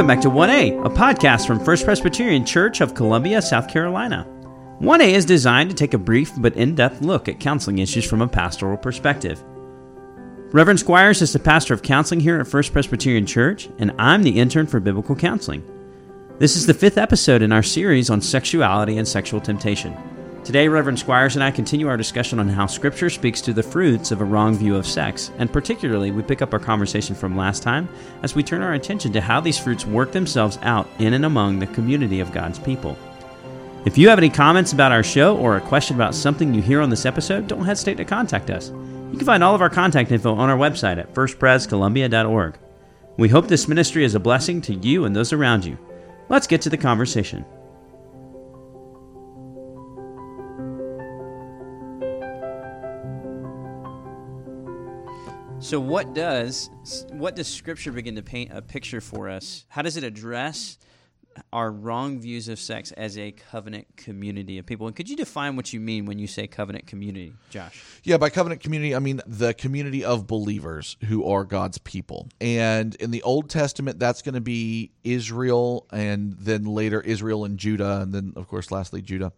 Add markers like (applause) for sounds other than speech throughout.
Welcome back to 1A, a podcast from First Presbyterian Church of Columbia, South Carolina. 1A is designed to take a brief but in depth look at counseling issues from a pastoral perspective. Reverend Squires is the pastor of counseling here at First Presbyterian Church, and I'm the intern for biblical counseling. This is the fifth episode in our series on sexuality and sexual temptation. Today, Reverend Squires and I continue our discussion on how Scripture speaks to the fruits of a wrong view of sex, and particularly, we pick up our conversation from last time as we turn our attention to how these fruits work themselves out in and among the community of God's people. If you have any comments about our show or a question about something you hear on this episode, don't hesitate to contact us. You can find all of our contact info on our website at firstprescolumbia.org. We hope this ministry is a blessing to you and those around you. Let's get to the conversation. So what does what does scripture begin to paint a picture for us? How does it address our wrong views of sex as a covenant community of people? And could you define what you mean when you say covenant community, Josh? Yeah, by covenant community, I mean the community of believers who are God's people. And in the Old Testament, that's going to be Israel, and then later Israel and Judah, and then, of course, lastly, Judah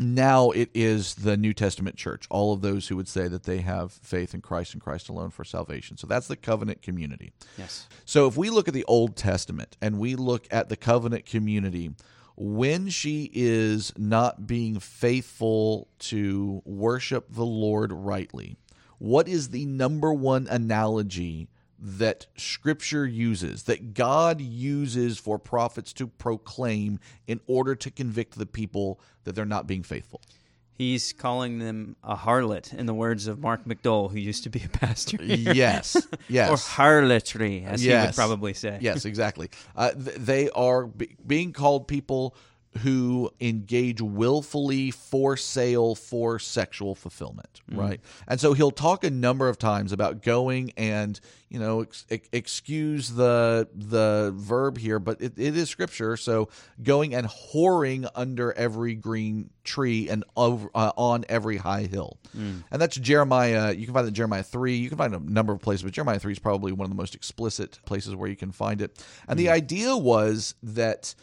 now it is the New Testament church, all of those who would say that they have faith in Christ and Christ alone for salvation. So that's the covenant community. Yes. So if we look at the Old Testament and we look at the covenant community, when she is not being faithful to worship the Lord rightly, what is the number one analogy that scripture uses, that God uses for prophets to proclaim in order to convict the people that they're not being faithful. He's calling them a harlot, in the words of Mark McDowell, who used to be a pastor. Here. (laughs) Yes, yes. (laughs) or harlotry, as yes. he would probably say. Yes, exactly. Uh, th- they are be- being called people who engage willfully for sale for sexual fulfillment, mm. right? And so he'll talk a number of times about going and you know ex- excuse the the verb here, but it, it is scripture. So going and whoring under every green tree and over, uh, on every high hill, mm. and that's Jeremiah. You can find that Jeremiah three. You can find a number of places, but Jeremiah three is probably one of the most explicit places where you can find it. And mm. the idea was that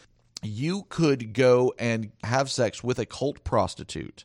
you could go and have sex with a cult prostitute.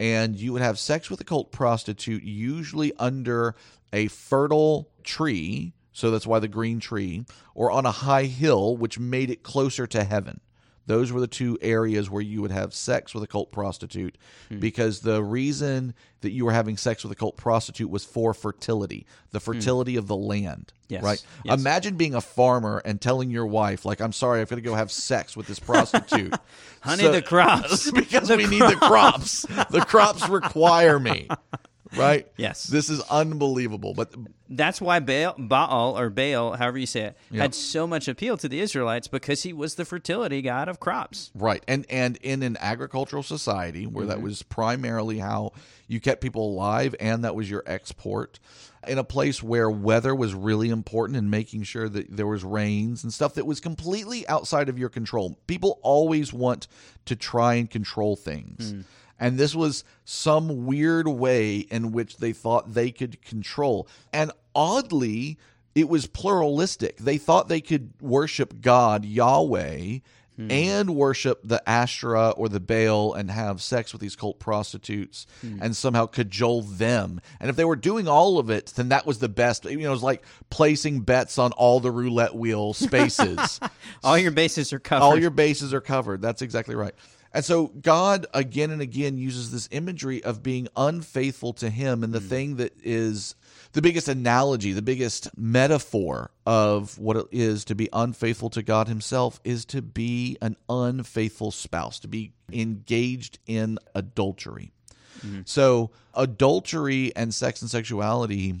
And you would have sex with a cult prostitute usually under a fertile tree. So that's why the green tree or on a high hill which made it closer to heaven those were the two areas where you would have sex with a cult prostitute hmm. because the reason that you were having sex with a cult prostitute was for fertility, the hmm. fertility hmm. of the land. Yes. Right? Yes. Imagine being a farmer and telling your wife, like, I'm sorry, I've got to go have sex with this prostitute. (laughs) Honey, so, the crops. (laughs) because the we crops. need the crops. the crops require me (laughs) (laughs) right? Yes. This is unbelievable. But that's why Baal, Baal or Baal, however you say it, had so much appeal to the Israelites because he was the fertility god of crops. Right. And and in an agricultural society where mm-hmm. that was primarily how you kept people alive and that was your export in a place where weather was really important and making sure that there was rains and stuff that was completely outside of your control. People always want to try and control things. Mm and this was some weird way in which they thought they could control. And oddly, it was pluralistic. They thought they could worship God, Yahweh, Hmm. and worship the Asherah or the Baal and have sex with these cult prostitutes hmm. and somehow cajole them. And if they were doing all of it, then that was the best. You know, it was like placing bets on all the roulette wheel spaces. (laughs) all your bases are covered. All your bases are covered. That's exactly right. And so God again and again uses this imagery of being unfaithful to Him. And the mm. thing that is the biggest analogy, the biggest metaphor of what it is to be unfaithful to God Himself is to be an unfaithful spouse, to be engaged in adultery. Mm-hmm. So, adultery and sex and sexuality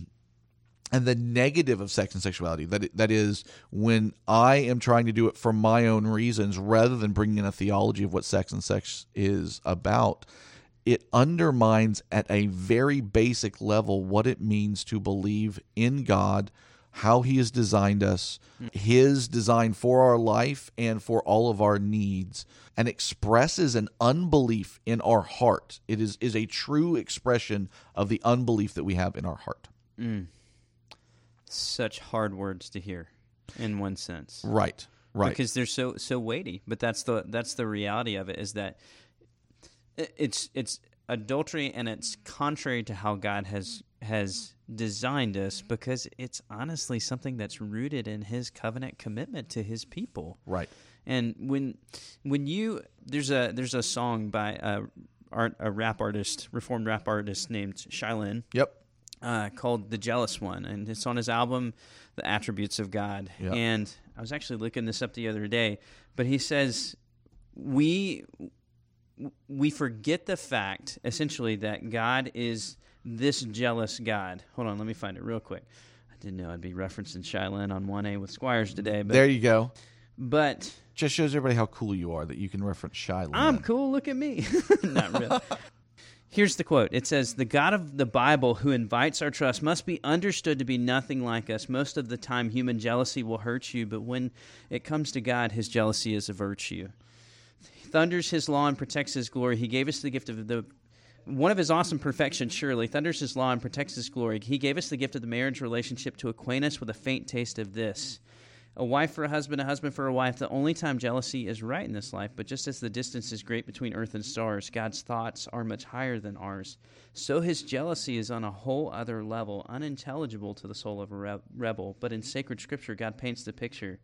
and the negative of sex and sexuality. That that is when I am trying to do it for my own reasons rather than bringing in a theology of what sex and sex is about it undermines at a very basic level what it means to believe in God how he has designed us his design for our life and for all of our needs and expresses an unbelief in our heart. It is is a true expression of the unbelief that we have in our heart. Mm such hard words to hear in one sense. Right. Right. because they're so so weighty. But that's the that's the reality of it is that it's it's adultery and it's contrary to how God has has designed us because it's honestly something that's rooted in His covenant commitment to His people. Right. And when when you there's a there's a song by a art a rap artist, reformed rap artist named Shai Linne, Yep. Uh, called "The Jealous One," and it's on his album "The Attributes of God." Yeah. And I was actually looking this up the other day, but he says we we forget the fact essentially that God is this jealous God. Hold on, let me find it real quick. I didn't know I'd be referencing Shai Linne on one A with Squires today, but There you go. but Just shows everybody how cool you are that you can reference Shiloh. I'm cool. Look at me. (laughs) Not really. Here's the quote. It says, The God of the Bible who invites our trust must be understood to be nothing like us. Most of the time, human jealousy will hurt you, but when it comes to God, his jealousy is a virtue. He thunders his law and protects his glory. He gave us the gift of the one of his awesome perfections, surely, thunders his law and protects his glory. He gave us the gift of the marriage relationship to acquaint us with a faint taste of this. A wife for a husband, a husband for a wife. The only time jealousy is right in this life, but just as the distance is great between earth and stars, God's thoughts are much higher than ours. So his jealousy is on a whole other level, unintelligible to the soul of a rebel. But in sacred scripture, God paints the picture.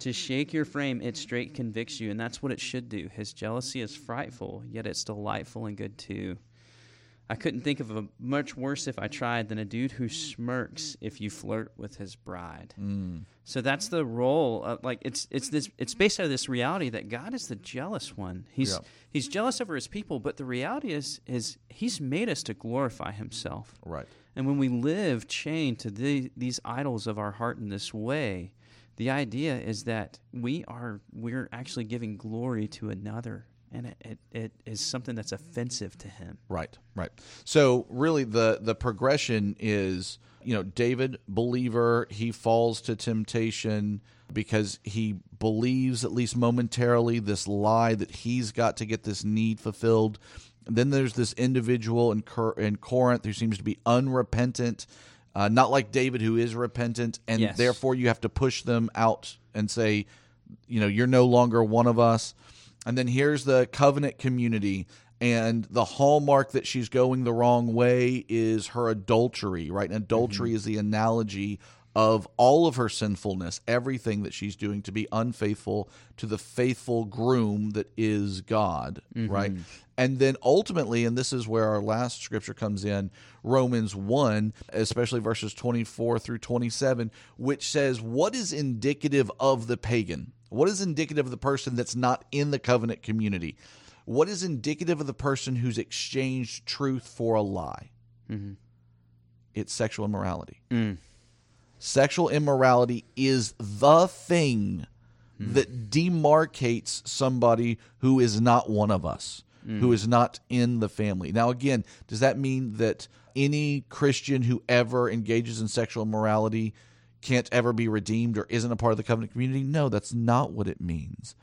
To shake your frame, it straight convicts you, and that's what it should do. His jealousy is frightful, yet it's delightful and good too. I couldn't think of a much worse if I tried than a dude who smirks if you flirt with his bride. Mm. So that's the role. Of, like it's it's this it's based out of this reality that God is the jealous one. He's Yeah. he's jealous over his people, but the reality is is he's made us to glorify himself. Right. And when we live chained to the, these idols of our heart in this way, the idea is that we are we're actually giving glory to another, and it, it, it is something that's offensive to him. Right, right. So really the the progression is, you know, David believer, he falls to temptation because he believes at least momentarily this lie that he's got to get this need fulfilled. Then there's this individual in, Cor- in Corinth who seems to be unrepentant, uh, not like David who is repentant, and Yes. therefore you have to push them out and say, you know, you're no longer one of us. And then here's the covenant community. And the hallmark that she's going the wrong way is her adultery, right? And adultery mm-hmm. is the analogy of all of her sinfulness, everything that she's doing to be unfaithful to the faithful groom that is God, mm-hmm. right? And then ultimately, and this is where our last scripture comes in, Romans 1, especially verses 24 through 27, which says, What is indicative of the pagan? What is indicative of the person that's not in the covenant community? What is indicative of the person who's exchanged truth for a lie? Mm-hmm. It's sexual immorality. Mm. Sexual immorality is the thing mm. that demarcates somebody who is not one of us, who mm. is not in the family. Now, again, does that mean that any Christian who ever engages in sexual immorality can't ever be redeemed or isn't a part of the covenant community? No, that's not what it means.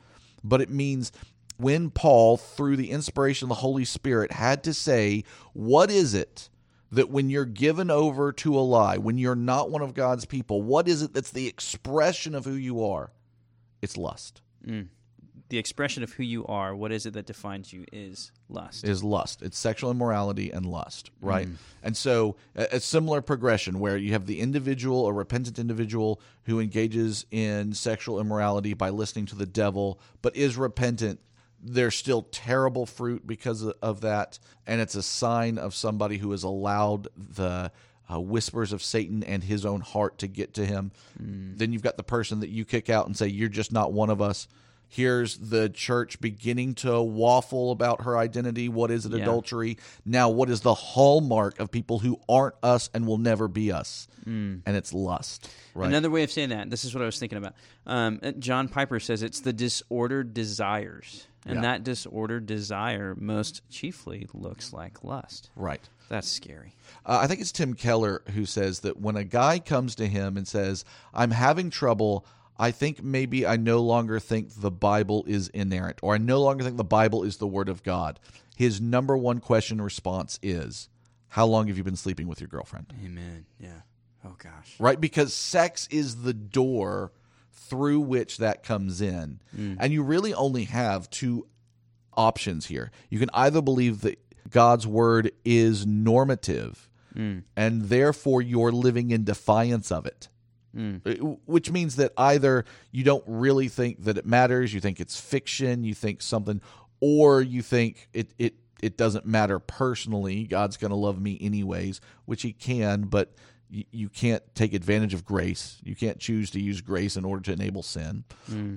But it means when Paul, through the inspiration of the Holy Spirit, had to say, What is it that when you're given over to a lie, when you're not one of God's people, what is it that's the expression of who you are? It's lust. Mm. The expression of who you are, what is it that defines you, is lust. Is lust. It's sexual immorality and lust, right? And so a, a similar progression where you have the individual, a repentant individual who engages in sexual immorality by listening to the devil, but is repentant. There's still terrible fruit because of- of that, and it's a sign of somebody who has allowed the uh, whispers of Satan and his own heart to get to him. Then you've got the person that you kick out and say, You're just not one of us. Here's the church beginning to waffle about her identity. What is it, Yeah. adultery? Now, what is the hallmark of people who aren't us and will never be us? And it's lust. Right. Another way of saying that, this is what I was thinking about. Um, uh, John Piper says it's the disordered desires. And Yeah. that disordered desire most chiefly looks like lust. right. That's scary. Uh, I think it's Tim Keller who says that when a guy comes to him and says, I'm having trouble, I think maybe I no longer think the Bible is inerrant, or I no longer think the Bible is the Word of God. His number one question response is, How long have you been sleeping with your girlfriend? Amen. Yeah. Oh, gosh. Right? Because sex is the door through which that comes in. Mm. And you really only have two options here. You can either believe that God's word is normative mm. and therefore you're living in defiance of it. Uh, Which means that either you don't really think that it matters, you think it's fiction, you think something, or you think it it it doesn't matter personally. God's going to love me anyways, which He can, but you, you can't take advantage of grace. You can't choose to use grace in order to enable sin,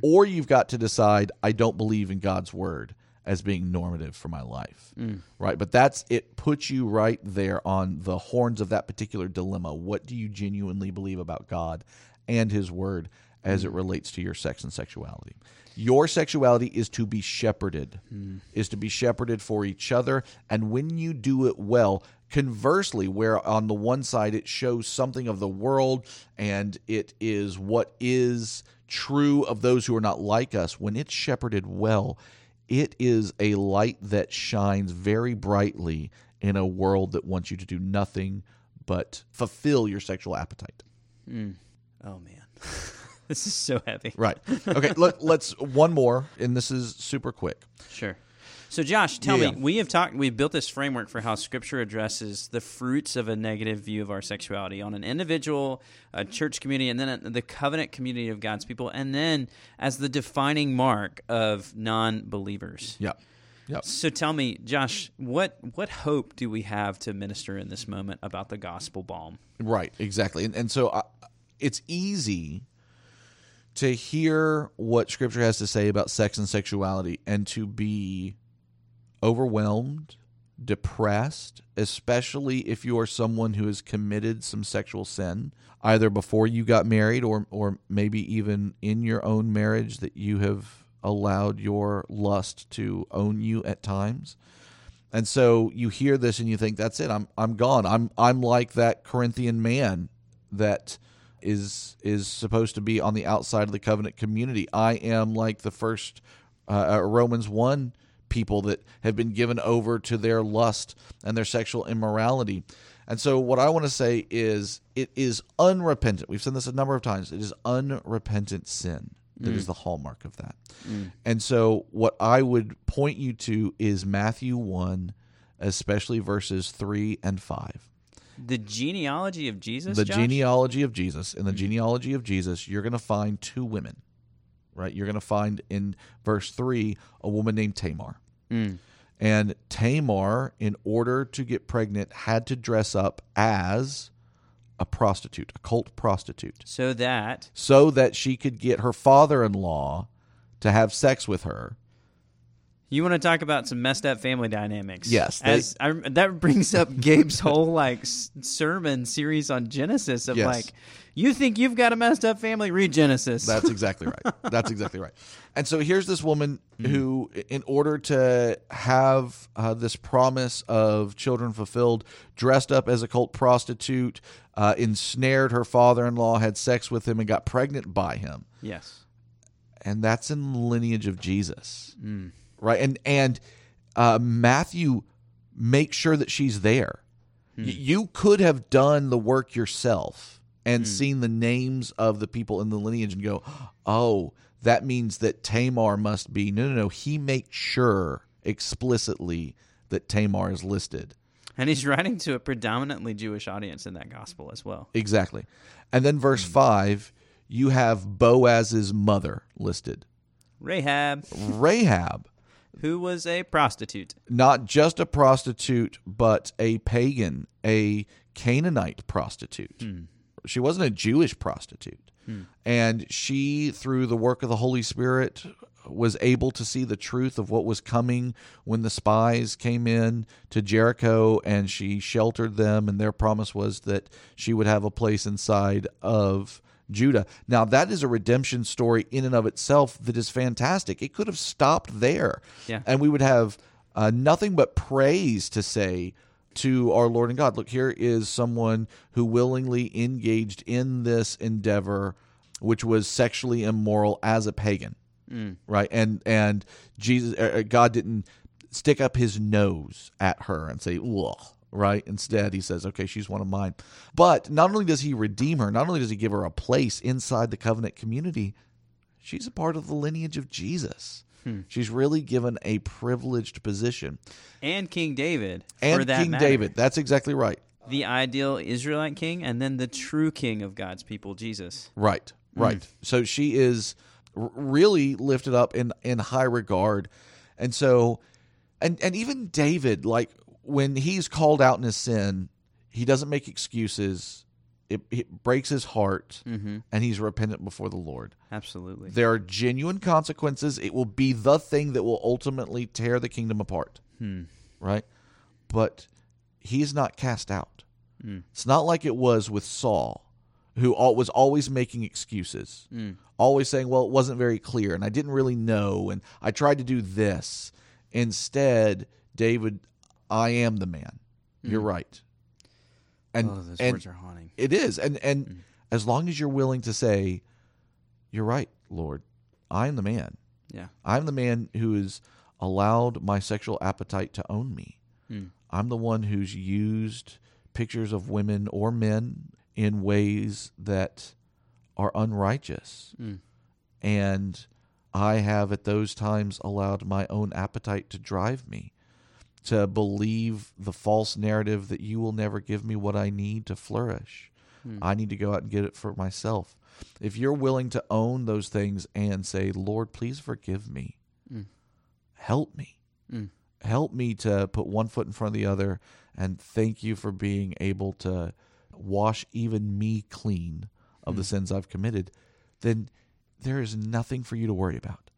or you've got to decide I don't believe in God's word as being normative for my life. Mm. Right? But that's it puts you right there on the horns of that particular dilemma. What do you genuinely believe about God and his word as it mm. relates to your sex and sexuality? Your sexuality is to be shepherded, mm. is to be shepherded for each other. And when you do it well, conversely, where on the one side it shows something of the world and it is what is true of those who are not like us, when it's shepherded well, it is a light that shines very brightly in a world that wants you to do nothing but fulfill your sexual appetite. Hmm. Oh man, (laughs) this is so heavy. Right. Okay. let, let's one more, and this is super quick. Sure. So, Josh, tell Yeah. me, we have talked, we've built this framework for how Scripture addresses the fruits of a negative view of our sexuality on an individual, a church community, and then the covenant community of God's people, and then as the defining mark of non-believers. Yeah. Yeah. So, tell me, Josh, what what hope do we have to minister in this moment about the gospel balm? Right, exactly. And, and so uh, it's easy to hear what Scripture has to say about sex and sexuality and to be overwhelmed, depressed, especially if you are someone who has committed some sexual sin, either before you got married or, or maybe even in your own marriage that you have allowed your lust to own you at times. And so you hear this and you think that's it. I'm I'm gone. I'm I'm like that Corinthian man that is is supposed to be on the outside of the covenant community. I am like the first uh, uh, Romans 1 people that have been given over to their lust and their sexual immorality. And so what I want to say is it is unrepentant. We've said this a number of times. It is unrepentant sin that is mm. the hallmark of that. Mm. And so what I would point you to is Matthew 1 especially verses 3 and 5 The genealogy of Jesus. the Josh? genealogy of Jesus. In the mm-hmm. genealogy of Jesus, you're going to find two women, right? You're going to find in verse 3 a woman named Tamar. Mm. And Tamar, in order to get pregnant, had to dress up as a prostitute, a cult prostitute, So that so that she could get her father in law to have sex with her. You want to talk about some messed up family dynamics? Yes, they- As I, that brings up Gabe's whole like sermon series on Genesis of Yes. like, you think you've got a messed up family? Read Genesis. That's (laughs) exactly right. That's exactly right. And so here's this woman who, in order to have uh, this promise of children fulfilled, dressed up as a cult prostitute, uh, ensnared her father in law, had sex with him, and got pregnant by him. yes. And that's in the lineage of Jesus. Right. And, and uh, Matthew makes sure that she's there. Hmm. Y- You could have done the work yourself and hmm. seen the names of the people in the lineage and go, oh, that means that Tamar must be. No, no, no. He makes sure explicitly that Tamar is listed. And he's writing to a predominantly Jewish audience in that gospel as well. Exactly. And then verse hmm. 5, you have Boaz's mother listed. Rahab, Rahab, who was a prostitute. not just a prostitute, but a pagan, a Canaanite prostitute. Hmm. She wasn't a Jewish prostitute. Hmm. And she, through the work of the Holy Spirit, was able to see the truth of what was coming when the spies came in to Jericho and she sheltered them. And their promise was that she would have a place inside of Judah. Now, that is a redemption story in and of itself that is fantastic. It could have stopped there. Yeah. And we would have uh, nothing but praise to say to our Lord and God. Look, here is someone who willingly engaged in this endeavor, which was sexually immoral as a pagan, right? And and Jesus, uh, God didn't stick up His nose at her and say, "Ugh." Right. Instead, he says, okay, she's one of mine. But not only does he redeem her, not only does he give her a place inside the covenant community, she's a part of the lineage of Jesus. Hmm. She's really given a privileged position. And King David. for And that King matter. David, that's exactly right. The ideal Israelite king, and then the true king of God's people, Jesus. Right, right. So she is really lifted up in in high regard, and so, and and even David, like when he's called out in his sin, he doesn't make excuses. It, it breaks his heart, mm-hmm. and he's repentant before the Lord. Absolutely. There are genuine consequences. It will be the thing that will ultimately tear the kingdom apart. Hmm. Right? But he's not cast out. Hmm. It's not like it was with Saul, who al- was always making excuses, hmm. always saying, well, it wasn't very clear, and I didn't really know, and I tried to do this. Instead, David, I am the man. You're hmm. right. And, oh, those and words are haunting. it is. And and hmm. as long as you're willing to say, You're right, Lord, I am the man. Yeah. I'm the man who has allowed my sexual appetite to own me. Hmm. I'm the one who's used pictures of women or men in ways that are unrighteous. And I have at those times allowed my own appetite to drive me to believe the false narrative that you will never give me what I need to flourish. Hmm. I need to go out and get it for myself. If you're willing to own those things and say, Lord, please forgive me, hmm. help me. Hmm. Help me to put one foot in front of the other and thank you for being able to wash even me clean of the sins I've committed, then there is nothing for you to worry about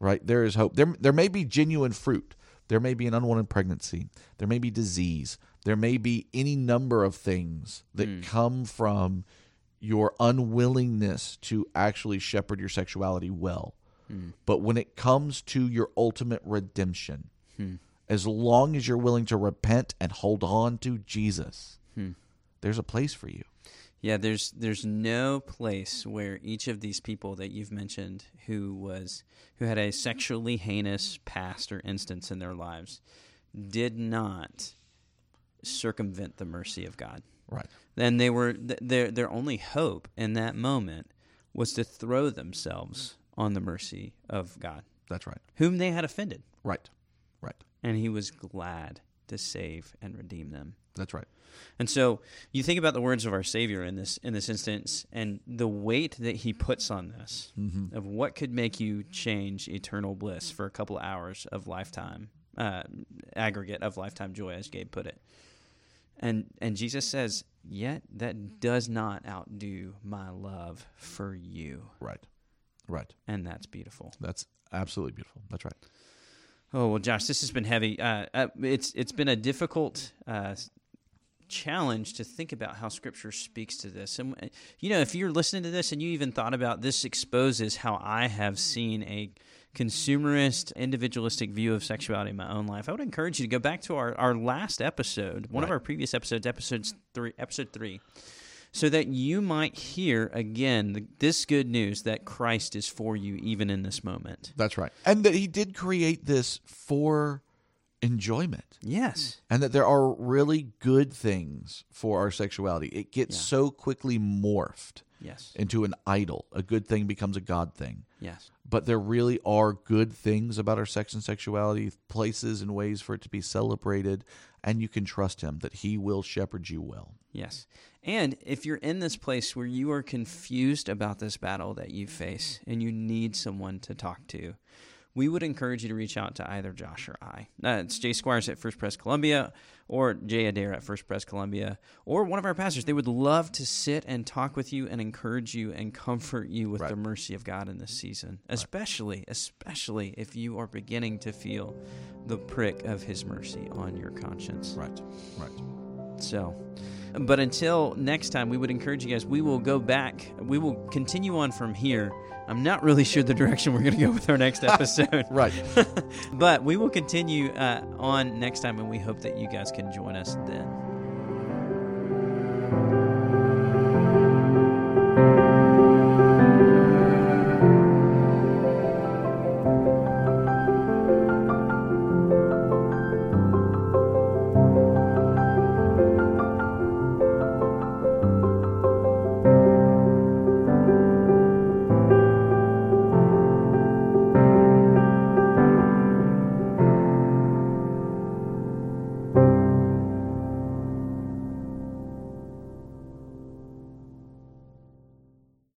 right? There is hope. There, there may be genuine fruit. There may be an unwanted pregnancy. There may be disease. There may be any number of things that hmm. come from your unwillingness to actually shepherd your sexuality well. Hmm. But when it comes to your ultimate redemption, hmm. as long as you're willing to repent and hold on to Jesus, there's a place for you. Yeah, there's there's no place where each of these people that you've mentioned who was who had a sexually heinous past or instance in their lives did not circumvent the mercy of God. Right. Then they were th- their their only hope in that moment was to throw themselves on the mercy of God, That's right. whom they had offended, Right. Right. and he was glad to save and redeem them. That's right. And so you think about the words of our Savior in this in this instance, and the weight that He puts on this of what could make you change eternal bliss for a couple of hours of lifetime uh, aggregate of lifetime joy, as Gabe put it. And and Jesus says, yet that does not outdo my love for you, Right. Right. and that's beautiful. That's absolutely beautiful. That's right. Oh well, Josh, this has been heavy. Uh, uh, it's it's been a difficult uh, challenge to think about how Scripture speaks to this. And uh, you know, if you're listening to this and you even thought about this, exposes how I have seen a consumerist, individualistic view of sexuality in my own life. I would encourage you to go back to our, our last episode, one of our previous episodes, episodes three, episode three. So that you might hear again the, this good news that Christ is for you even in this moment. That's right. And that he did create this for enjoyment. Yes. And that there are really good things for our sexuality. It gets Yeah. so quickly morphed Yes. into an idol. A good thing becomes a God thing. Yes. But there really are good things about our sex and sexuality, places and ways for it to be celebrated, and you can trust him that he will shepherd you well. Yes. And if you're in this place where you are confused about this battle that you face and you need someone to talk to, we would encourage you to reach out to either Josh or I. Uh, it's Jay Squires at First Press Columbia or Jay Adair at First Press Columbia or one of our pastors. They would love to sit and talk with you and encourage you and comfort you with Right. the mercy of God in this season, especially, especially if you are beginning to feel the prick of His mercy on your conscience. Right. Right. So, but until next time, we would encourage you guys. We will go back. We will continue on from here. I'm not really sure the direction we're going to go with our next (laughs) episode, Right. (laughs) but we will continue uh, on next time, and we hope that you guys can join us then.